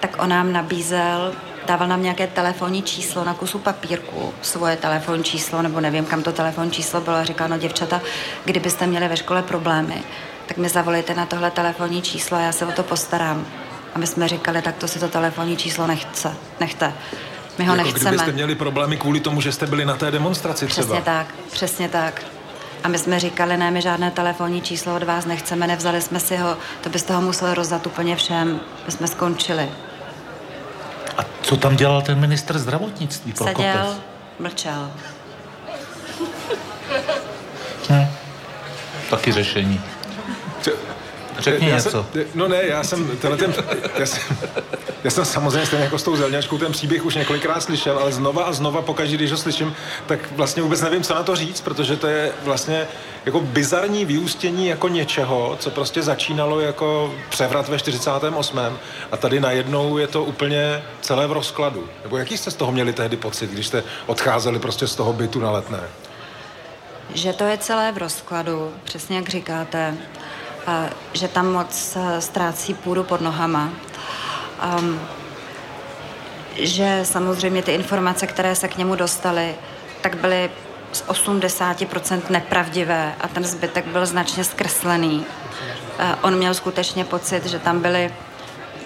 tak on nám nabízel dával nám nějaké telefonní číslo na kusu papírku, svoje telefonní číslo, nebo nevím, kam to telefonní číslo bylo, a říkal, no děvčata, kdybyste měli ve škole problémy, tak mi zavolejte na tohle telefonní číslo a já se o to postarám. A my jsme říkali, tak to si to telefonní číslo nechce, nechte. My ho jako nechceme. Kdybyste měli problémy kvůli tomu, že jste byli na té demonstraci třeba. Přesně tak, přesně tak. A my jsme říkali, ne, my žádné telefonní číslo od vás nechceme, nevzali jsme si ho, to byste ho museli rozdat úplně všem. My jsme skončili. Co tam dělal ten ministr zdravotnictví? Prokopec? Seděl, mlčel. Hm. Taky řešení. Řekni já něco. Jsem, no ne, já jsem, tenhle ten, já jsem, já jsem samozřejmě stejně jako s tou zelňačkou ten příběh už několikrát slyšel, ale znova a znova pokaždé, když ho slyším, tak vlastně vůbec nevím, co na to říct, protože to je vlastně jako bizarní vyústění jako něčeho, co prostě začínalo jako převrat ve 48. A tady najednou je to úplně celé v rozkladu. Nebo jaký jste z toho měli tehdy pocit, když jste odcházeli prostě z toho bytu na letné? Že to je celé v rozkladu, přesně jak říkáte že tam moc eh, ztrácí půdu pod nohama. Um, že samozřejmě ty informace, které se k němu dostaly, tak byly z 80% nepravdivé a ten zbytek byl značně zkreslený. Uh, on měl skutečně pocit, že tam byly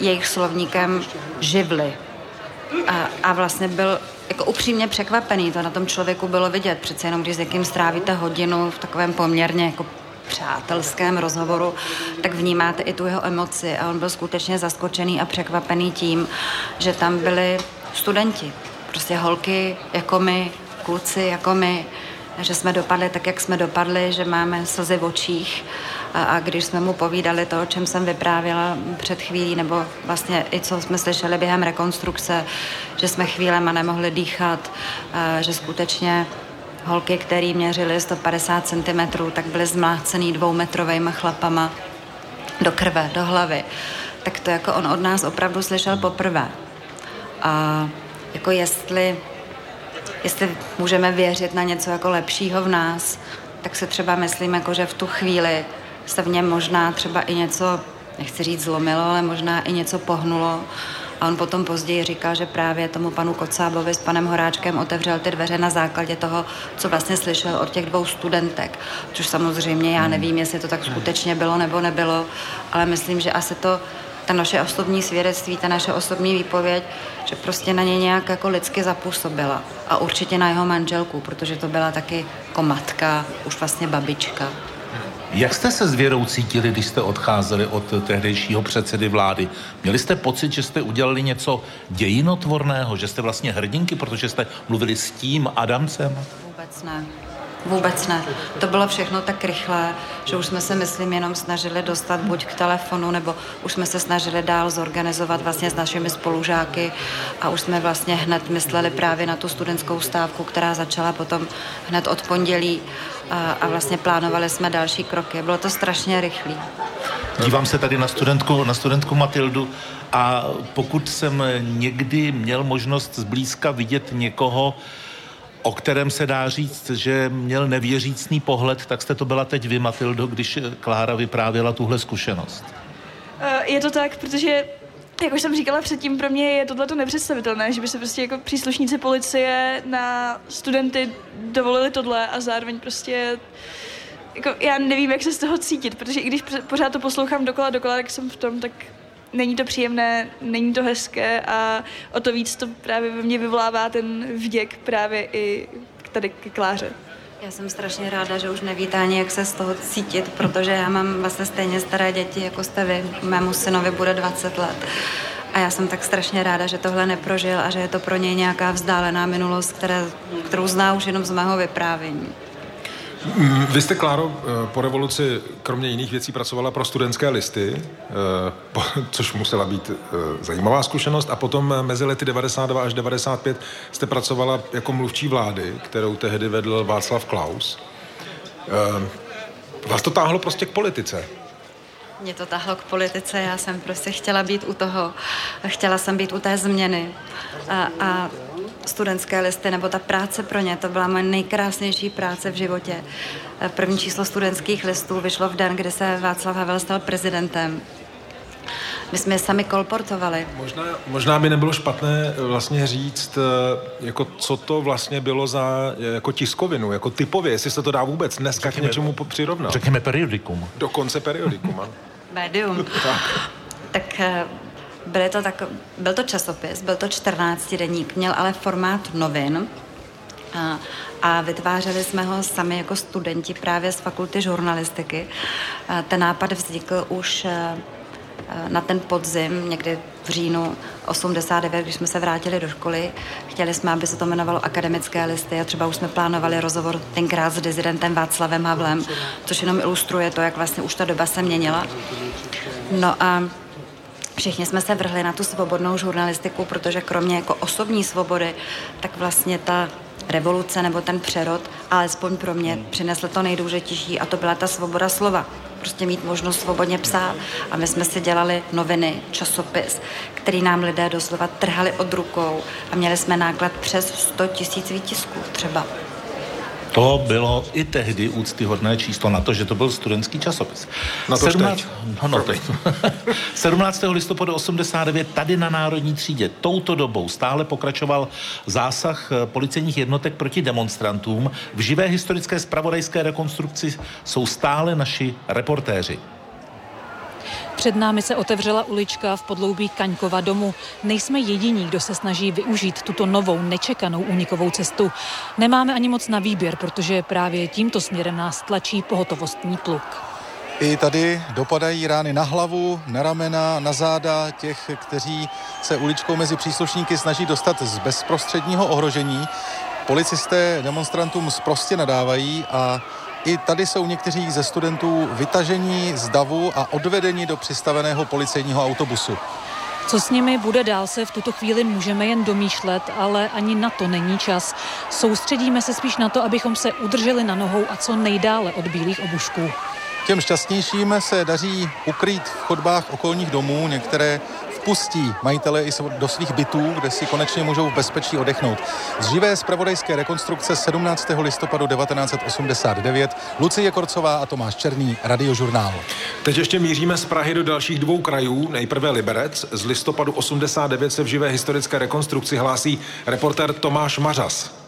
jejich slovníkem živly. A, a vlastně byl jako upřímně překvapený, to na tom člověku bylo vidět. Přece jenom, když s někým strávíte hodinu v takovém poměrně jako přátelském rozhovoru, tak vnímáte i tu jeho emoci. A on byl skutečně zaskočený a překvapený tím, že tam byli studenti, prostě holky jako my, kluci jako my, že jsme dopadli tak, jak jsme dopadli, že máme slzy v očích. A, a když jsme mu povídali to, o čem jsem vyprávěla před chvílí, nebo vlastně i co jsme slyšeli během rekonstrukce, že jsme chvílema nemohli dýchat, že skutečně holky, které měřily 150 cm, tak byly zmlácený dvoumetrovými chlapama do krve, do hlavy. Tak to jako on od nás opravdu slyšel poprvé. A jako jestli, jestli můžeme věřit na něco jako lepšího v nás, tak se třeba myslím, jako že v tu chvíli se v něm možná třeba i něco, nechci říct zlomilo, ale možná i něco pohnulo a on potom později říkal, že právě tomu panu Kocábovi s panem Horáčkem otevřel ty dveře na základě toho, co vlastně slyšel od těch dvou studentek. Což samozřejmě já nevím, jestli to tak skutečně bylo nebo nebylo, ale myslím, že asi to ta naše osobní svědectví, ta naše osobní výpověď, že prostě na ně nějak jako lidsky zapůsobila. A určitě na jeho manželku, protože to byla taky jako matka, už vlastně babička. Jak jste se s Věrou cítili, když jste odcházeli od tehdejšího předsedy vlády? Měli jste pocit, že jste udělali něco dějinotvorného, že jste vlastně hrdinky, protože jste mluvili s tím Adamcem? Vůbec ne. Vůbec ne. To bylo všechno tak rychlé, že už jsme se, myslím, jenom snažili dostat buď k telefonu, nebo už jsme se snažili dál zorganizovat vlastně s našimi spolužáky a už jsme vlastně hned mysleli právě na tu studentskou stávku, která začala potom hned od pondělí a, a vlastně plánovali jsme další kroky. Bylo to strašně rychlé. Dívám se tady na studentku, na studentku Matildu a pokud jsem někdy měl možnost zblízka vidět někoho, o kterém se dá říct, že měl nevěřícný pohled, tak jste to byla teď vy, Matildo, když Klára vyprávěla tuhle zkušenost. Eh, je to tak, protože jak už jsem říkala předtím, pro mě je tohle to nepředstavitelné, že by se prostě jako příslušníci policie na studenty dovolili tohle a zároveň prostě jako já nevím, jak se z toho cítit, protože i když pořád to poslouchám dokola, dokola, tak jsem v tom, tak není to příjemné, není to hezké a o to víc to právě ve mně vyvolává ten vděk právě i tady k Kláře. Já jsem strašně ráda, že už nevíte ani, jak se z toho cítit, protože já mám vlastně stejně staré děti, jako jste vy. Mému synovi bude 20 let. A já jsem tak strašně ráda, že tohle neprožil a že je to pro něj nějaká vzdálená minulost, které, kterou zná už jenom z mého vyprávění. Vy jste, Kláro, eh, po revoluci kromě jiných věcí pracovala pro studentské listy, eh, což musela být eh, zajímavá zkušenost, a potom mezi lety 92 až 95 jste pracovala jako mluvčí vlády, kterou tehdy vedl Václav Klaus. Vás to táhlo prostě k politice? Mě to tahlo k politice, já jsem prostě chtěla být u toho, chtěla jsem být u té změny a, a studentské listy nebo ta práce pro ně, to byla moje nejkrásnější práce v životě. První číslo studentských listů vyšlo v den, kdy se Václav Havel stal prezidentem. My jsme je sami kolportovali. Možná, možná by nebylo špatné vlastně říct, eh, jako co to vlastně bylo za jako tiskovinu, jako typově, jestli se to dá vůbec dneska řekněme, k něčemu přirovnat. Řekněme periodikum. Dokonce periodikum, Médium. tak. tak eh, byly to tak, byl to časopis, byl to 14 deník, měl ale formát novin a, a vytvářeli jsme ho sami jako studenti právě z fakulty žurnalistiky. A ten nápad vznikl už na ten podzim, někdy v říjnu 89, když jsme se vrátili do školy. Chtěli jsme, aby se to jmenovalo akademické listy a třeba už jsme plánovali rozhovor tenkrát s dezidentem Václavem Havlem, což jenom ilustruje to, jak vlastně už ta doba se měnila. No a Všichni jsme se vrhli na tu svobodnou žurnalistiku, protože kromě jako osobní svobody, tak vlastně ta revoluce nebo ten přerod, alespoň pro mě, přinesl to nejdůležitější a to byla ta svoboda slova. Prostě mít možnost svobodně psát. A my jsme si dělali noviny, časopis, který nám lidé doslova trhali od rukou a měli jsme náklad přes 100 tisíc výtisků třeba. To bylo i tehdy úctyhodné číslo na to, že to byl studentský časopis. Na to 17... teď. No, no, teď. 17. listopadu 89 tady na Národní třídě touto dobou stále pokračoval zásah eh, policejních jednotek proti demonstrantům. V živé historické spravodajské rekonstrukci jsou stále naši reportéři. Před námi se otevřela ulička v podloubí Kaňkova domu. Nejsme jediní, kdo se snaží využít tuto novou, nečekanou únikovou cestu. Nemáme ani moc na výběr, protože právě tímto směrem nás tlačí pohotovostní pluk. I tady dopadají rány na hlavu, na ramena, na záda těch, kteří se uličkou mezi příslušníky snaží dostat z bezprostředního ohrožení. Policisté demonstrantům zprostě nadávají a i tady jsou někteří ze studentů vytažení z davu a odvedeni do přistaveného policejního autobusu. Co s nimi bude dál se v tuto chvíli můžeme jen domýšlet, ale ani na to není čas. Soustředíme se spíš na to, abychom se udrželi na nohou a co nejdále od bílých obušků. Těm šťastnějším se daří ukrýt v chodbách okolních domů. Některé vpustí majitele i do svých bytů, kde si konečně můžou v bezpečí odechnout. Z živé zpravodajské rekonstrukce 17. listopadu 1989 Lucie Korcová a Tomáš Černý, Radiožurnál. Teď ještě míříme z Prahy do dalších dvou krajů. Nejprve Liberec. Z listopadu 89 se v živé historické rekonstrukci hlásí reporter Tomáš Mařas.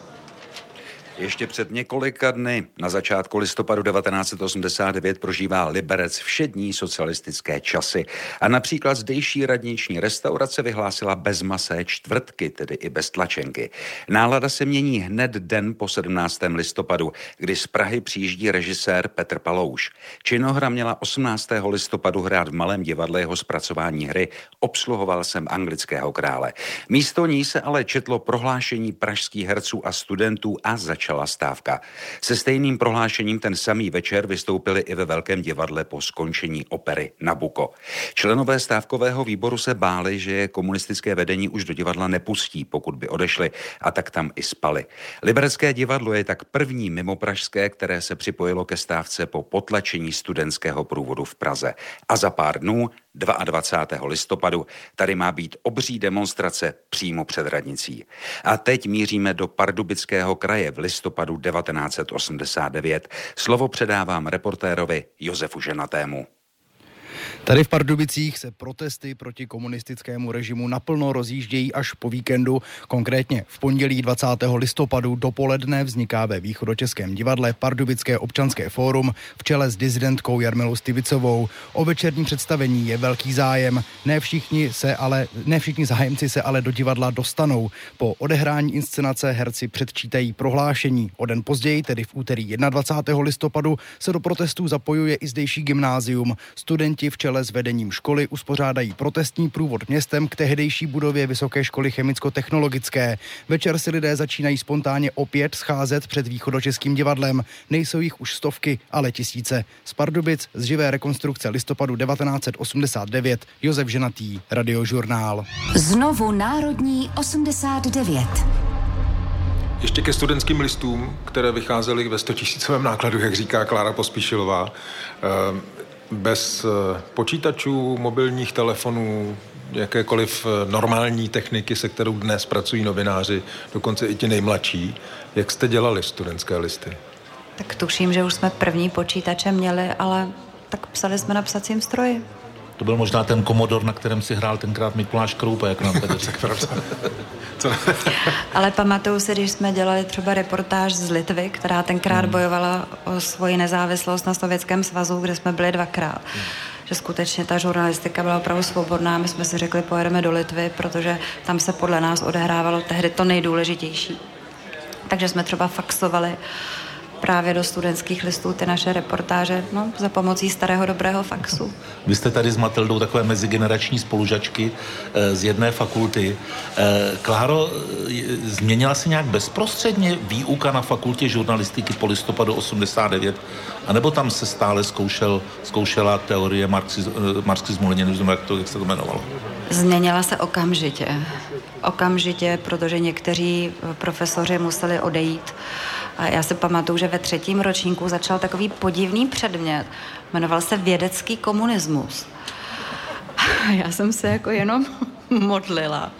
Ještě před několika dny, na začátku listopadu 1989, prožívá Liberec všední socialistické časy. A například zdejší radniční restaurace vyhlásila bezmasé čtvrtky, tedy i bez tlačenky. Nálada se mění hned den po 17. listopadu, kdy z Prahy přijíždí režisér Petr Palouš. Činohra měla 18. listopadu hrát v Malém divadle jeho zpracování hry Obsluhoval jsem anglického krále. Místo ní se ale četlo prohlášení pražských herců a studentů a zač začala stávka. Se stejným prohlášením ten samý večer vystoupili i ve Velkém divadle po skončení opery Nabuko. Členové stávkového výboru se báli, že komunistické vedení už do divadla nepustí, pokud by odešli, a tak tam i spali. Liberecké divadlo je tak první mimo pražské, které se připojilo ke stávce po potlačení studentského průvodu v Praze. A za pár dnů 22. listopadu tady má být obří demonstrace přímo před radnicí. A teď míříme do Pardubického kraje v listopadu 1989. Slovo předávám reportérovi Josefu Ženatému. Tady v Pardubicích se protesty proti komunistickému režimu naplno rozjíždějí až po víkendu. Konkrétně v pondělí 20. listopadu dopoledne vzniká ve východočeském divadle Pardubické občanské fórum v čele s dizidentkou Jarmilou Stivicovou. O večerní představení je velký zájem. Ne všichni, se ale, ne všichni zájemci se ale do divadla dostanou. Po odehrání inscenace herci předčítají prohlášení. O den později, tedy v úterý 21. listopadu, se do protestů zapojuje i zdejší gymnázium. Studenti v čele s vedením školy uspořádají protestní průvod městem k tehdejší budově Vysoké školy chemicko-technologické. Večer si lidé začínají spontánně opět scházet před východočeským divadlem. Nejsou jich už stovky, ale tisíce. Z Pardubic z živé rekonstrukce listopadu 1989 Josef Ženatý, Radiožurnál. Znovu Národní 89. Ještě ke studentským listům, které vycházely ve 100 tisícovém nákladu, jak říká Klára Pospíšilová. Ehm, bez eh, počítačů, mobilních telefonů, jakékoliv eh, normální techniky, se kterou dnes pracují novináři, dokonce i ti nejmladší. Jak jste dělali studentské listy? Tak tuším, že už jsme první počítače měli, ale tak psali jsme na psacím stroji. To byl možná ten komodor, na kterém si hrál tenkrát Mikuláš Kroupa, jak nám tady řekl. Ale pamatuju si, když jsme dělali třeba reportáž z Litvy, která tenkrát hmm. bojovala o svoji nezávislost na Sovětském svazu, kde jsme byli dvakrát. Hmm. Že skutečně ta žurnalistika byla opravdu svobodná. My jsme si řekli, pojedeme do Litvy, protože tam se podle nás odehrávalo tehdy to nejdůležitější. Takže jsme třeba faxovali uh, právě do studentských listů ty naše reportáže no, za pomocí starého dobrého faxu. Vy jste tady s Matildou takové mezigenerační spolužačky e, z jedné fakulty. E, Kláro, e, změnila se nějak bezprostředně výuka na fakultě žurnalistiky po listopadu 89, anebo tam se stále zkoušel, zkoušela teorie marxiz, marxismu, leninismu, jak, to, jak se to jmenovalo? Změnila se okamžitě. Okamžitě, protože někteří profesoři museli odejít a já si pamatuju, že ve třetím ročníku začal takový podivný předmět. Jmenoval se vědecký komunismus. Já jsem se jako jenom modlila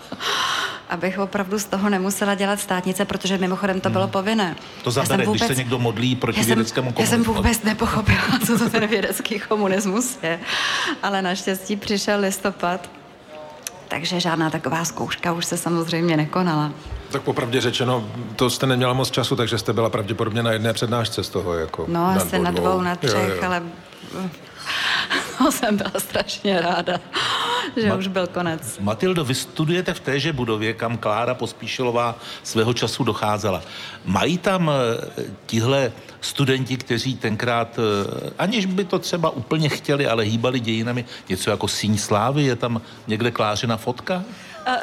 abych opravdu z toho nemusela dělat státnice, protože mimochodem to bylo hmm. povinné. To zabere, vůbec, když se někdo modlí proti já jsem, vědeckému komunismu. Já jsem vůbec nepochopila, co to ten vědecký komunismus je. Ale naštěstí přišel listopad, takže žádná taková zkouška už se samozřejmě nekonala. Tak popravdě řečeno, to jste neměla moc času, takže jste byla pravděpodobně na jedné přednášce z toho. Jako no, asi na dvou, na třech, jo, jo. ale no, jsem byla strašně ráda, že Ma- už byl konec. Matildo, vy studujete v téže budově, kam Klára Pospíšilová svého času docházela. Mají tam eh, tihle studenti, kteří tenkrát, eh, aniž by to třeba úplně chtěli, ale hýbali dějinami, něco jako síň slávy, je tam někde Klářina fotka?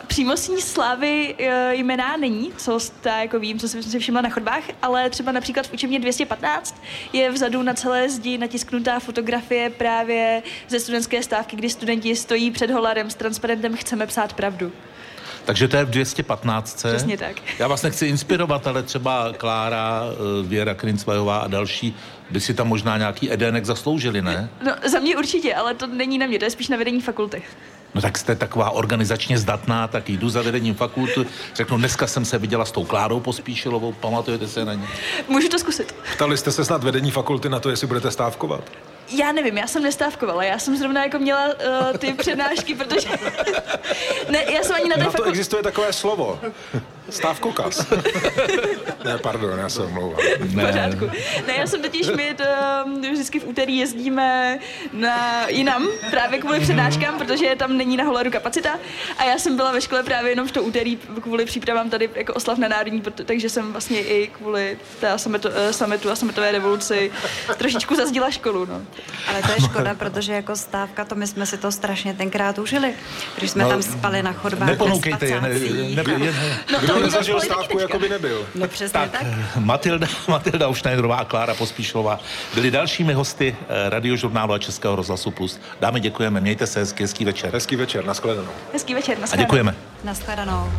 Přímo síň slávy uh, jména není, co ta, jako vím, co jsem si všimla na chodbách, ale třeba například v učebně 215 je vzadu na celé zdi natisknutá fotografie právě ze studentské stávky, kdy studenti stojí před holarem s transparentem Chceme psát pravdu. Takže to je v 215. Přesně tak. Já vás nechci inspirovat, ale třeba Klára, eh, Věra Krincvajová a další by si tam možná nějaký edének zasloužili, ne? No, za mě určitě, ale to není na mě, to je spíš na vedení fakulty. No tak jste taková organizačně zdatná, tak jdu za vedením fakulty, řeknu, dneska jsem se viděla s tou Klárou Pospíšilovou, pamatujete se na ně? Můžu to zkusit. Ptali jste se snad vedení fakulty na to, jestli budete stávkovat? Já nevím, já jsem nestávkovala, já jsem zrovna jako měla uh, ty přednášky, protože... ne, já jsem ani na té fakultě... to existuje takové slovo. Stávkokas. ne, pardon, já se omlouvám. Ne. Pořádku. Ne, já jsem totiž, my to, vždycky v úterý jezdíme na jinam, právě kvůli přednáškám, protože tam není na Holaru kapacita. A já jsem byla ve škole právě jenom v to úterý kvůli přípravám tady jako oslav na národní, takže jsem vlastně i kvůli té sametu, eh, sametu a sametové revoluci trošičku zazdila školu. No. Ale to je škoda, protože jako stávka, to my jsme si to strašně tenkrát užili, když jsme no, tam spali na chodbách. Neponoukejte je, ne, ne, ne, no to nezažil stávku, jako by nebyl. No přesně tak. tak. Matilda, Matilda Ušnajderová a Klára Pospíšlová byli dalšími hosty eh, radiožurnálu a Českého rozhlasu Plus. Dámy, děkujeme, mějte se hezky, hezký večer. Hezký večer, nashledanou. Hezký večer, A děkujeme. Naschledanou.